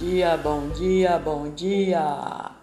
dia, bom dia, bom dia.